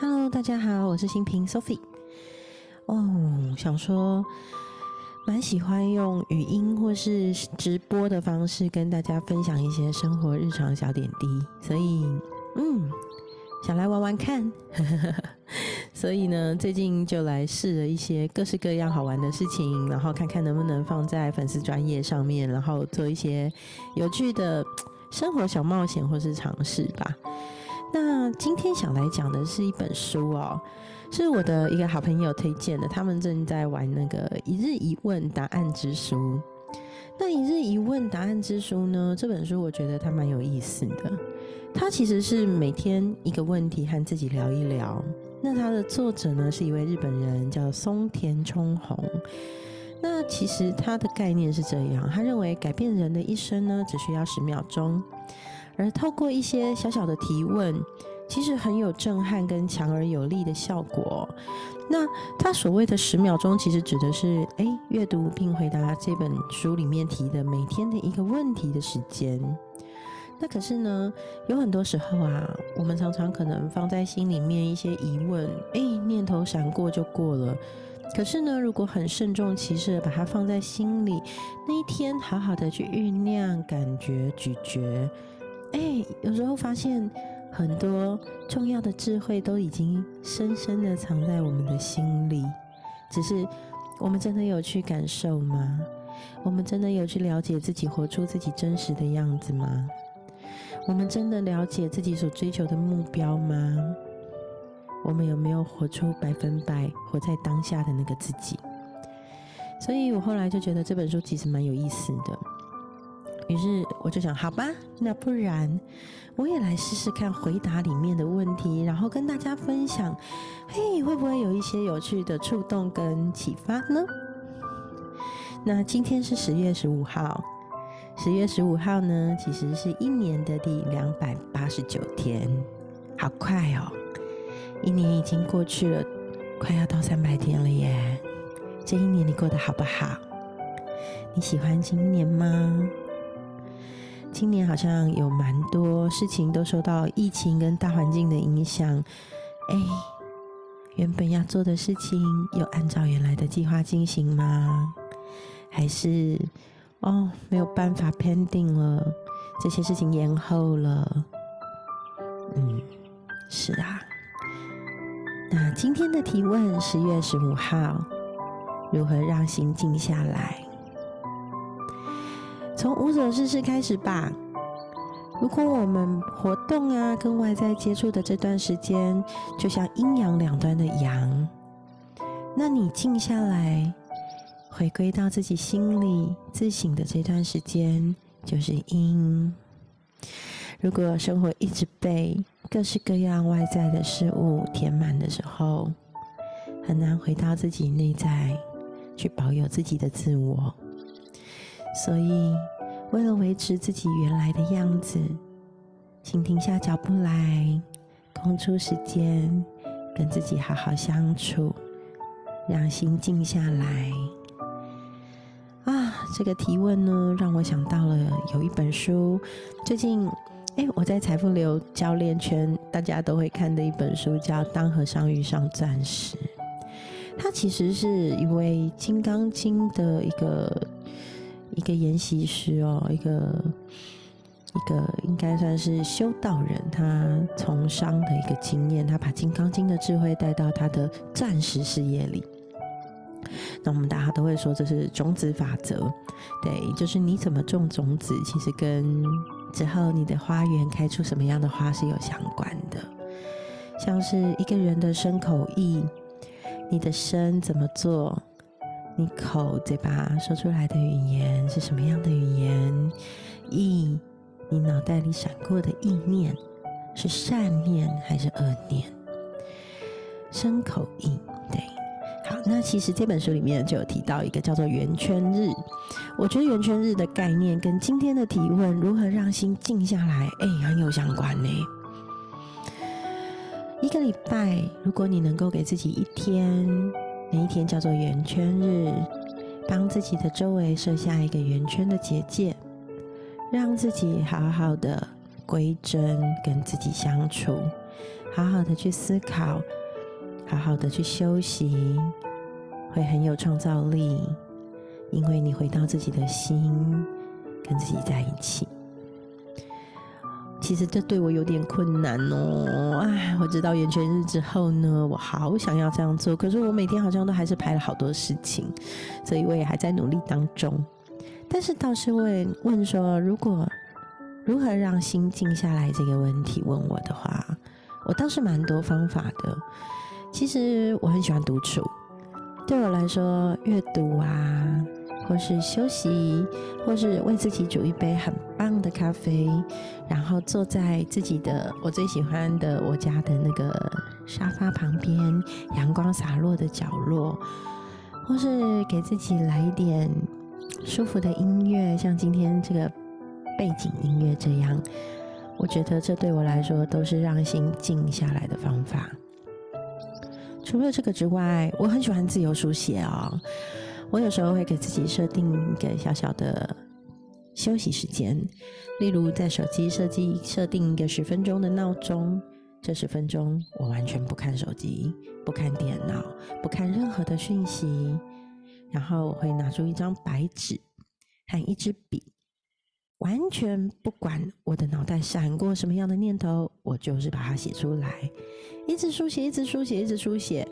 Hello，大家好，我是新平 Sophie。哦，想说蛮喜欢用语音或是直播的方式跟大家分享一些生活日常小点滴，所以嗯，想来玩玩看。所以呢，最近就来试了一些各式各样好玩的事情，然后看看能不能放在粉丝专业上面，然后做一些有趣的生活小冒险或是尝试吧。那今天想来讲的是一本书哦，是我的一个好朋友推荐的。他们正在玩那个一日一问答案之书。那一日一问答案之书呢？这本书我觉得它蛮有意思的。它其实是每天一个问题和自己聊一聊。那它的作者呢是一位日本人，叫松田充弘。那其实他的概念是这样，他认为改变人的一生呢，只需要十秒钟。而透过一些小小的提问，其实很有震撼跟强而有力的效果。那他所谓的十秒钟，其实指的是哎，阅读并回答这本书里面提的每天的一个问题的时间。那可是呢，有很多时候啊，我们常常可能放在心里面一些疑问，哎，念头闪过就过了。可是呢，如果很慎重其事的把它放在心里，那一天好好的去酝酿、感觉、咀嚼。哎，有时候发现很多重要的智慧都已经深深的藏在我们的心里，只是我们真的有去感受吗？我们真的有去了解自己，活出自己真实的样子吗？我们真的了解自己所追求的目标吗？我们有没有活出百分百活在当下的那个自己？所以我后来就觉得这本书其实蛮有意思的。于是我就想，好吧，那不然我也来试试看回答里面的问题，然后跟大家分享，嘿，会不会有一些有趣的触动跟启发呢？那今天是十月十五号，十月十五号呢，其实是一年的第两百八十九天，好快哦，一年已经过去了，快要到三百天了耶。这一年你过得好不好？你喜欢今年吗？今年好像有蛮多事情都受到疫情跟大环境的影响，哎，原本要做的事情有按照原来的计划进行吗？还是哦没有办法 pending 了，这些事情延后了？嗯，是啊。那今天的提问，十月十五号，如何让心静下来？从无所事事开始吧。如果我们活动啊，跟外在接触的这段时间，就像阴阳两端的阳，那你静下来，回归到自己心里自省的这段时间，就是阴。如果生活一直被各式各样外在的事物填满的时候，很难回到自己内在，去保有自己的自我。所以，为了维持自己原来的样子，请停下脚步来，空出时间，跟自己好好相处，让心静下来。啊，这个提问呢，让我想到了有一本书，最近，哎，我在财富流教练圈，大家都会看的一本书，叫《当和尚遇上钻石》。它其实是一位《金刚经》的一个。一个研习师哦，一个一个应该算是修道人，他从商的一个经验，他把《金刚经》的智慧带到他的钻石事业里。那我们大家都会说这是种子法则，对，就是你怎么种种子，其实跟之后你的花园开出什么样的花是有相关的。像是一个人的身口意，你的身怎么做？你口嘴巴说出来的语言是什么样的语言？意，你脑袋里闪过的意念是善念还是恶念？身口意，对，好，那其实这本书里面就有提到一个叫做圆圈日。我觉得圆圈日的概念跟今天的提问如何让心静下来，哎，很有相关呢。一个礼拜，如果你能够给自己一天。那一天叫做圆圈日，帮自己的周围设下一个圆圈的结界，让自己好好的归真，跟自己相处，好好的去思考，好好的去休息，会很有创造力，因为你回到自己的心，跟自己在一起。其实这对我有点困难哦，哎，我知道圆圈日之后呢，我好想要这样做，可是我每天好像都还是排了好多事情，所以我也还在努力当中。但是倒是问问说，如果如何让心静下来这个问题问我的话，我倒是蛮多方法的。其实我很喜欢独处，对我来说，阅读啊。或是休息，或是为自己煮一杯很棒的咖啡，然后坐在自己的我最喜欢的我家的那个沙发旁边，阳光洒落的角落，或是给自己来一点舒服的音乐，像今天这个背景音乐这样，我觉得这对我来说都是让心静下来的方法。除了这个之外，我很喜欢自由书写哦。我有时候会给自己设定一个小小的休息时间，例如在手机设计设定一个十分钟的闹钟，这十分钟我完全不看手机，不看电脑，不看任何的讯息，然后我会拿出一张白纸和一支笔，完全不管我的脑袋闪过什么样的念头，我就是把它写出来，一直书写，一直书写，一直书写。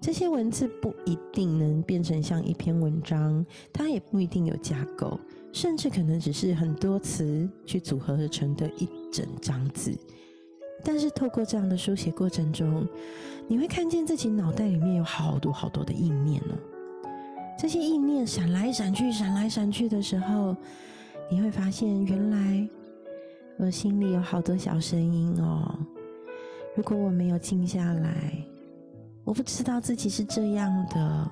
这些文字不一定能变成像一篇文章，它也不一定有架构，甚至可能只是很多词去组合而成的一整张字。但是透过这样的书写过程中，你会看见自己脑袋里面有好多好多的意念哦。这些意念闪来闪去、闪来闪去的时候，你会发现原来我心里有好多小声音哦。如果我没有静下来。我不知道自己是这样的。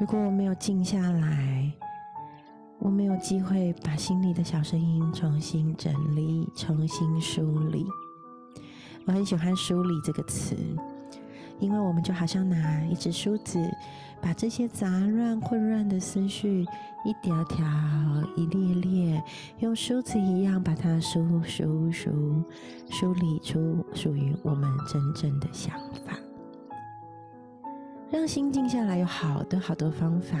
如果我没有静下来，我没有机会把心里的小声音重新整理、重新梳理。我很喜欢“梳理”这个词，因为我们就好像拿一支梳子，把这些杂乱、混乱的思绪一条条、一列列，用梳子一样把它梳梳梳，梳理出属于我们真正的想法。让心静下来有好多好多方法，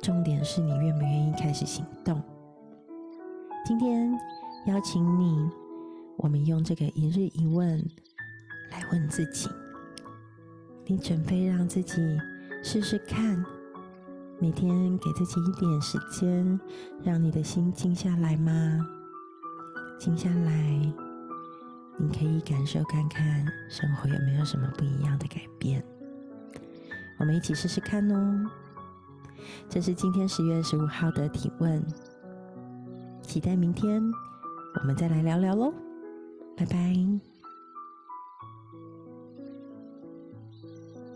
重点是你愿不愿意开始行动。今天邀请你，我们用这个一日一问来问自己：你准备让自己试试看，每天给自己一点时间，让你的心静下来吗？静下来，你可以感受看看生活有没有什么不一样的改变。我们一起试试看哦。这是今天十月十五号的提问，期待明天我们再来聊聊喽。拜拜。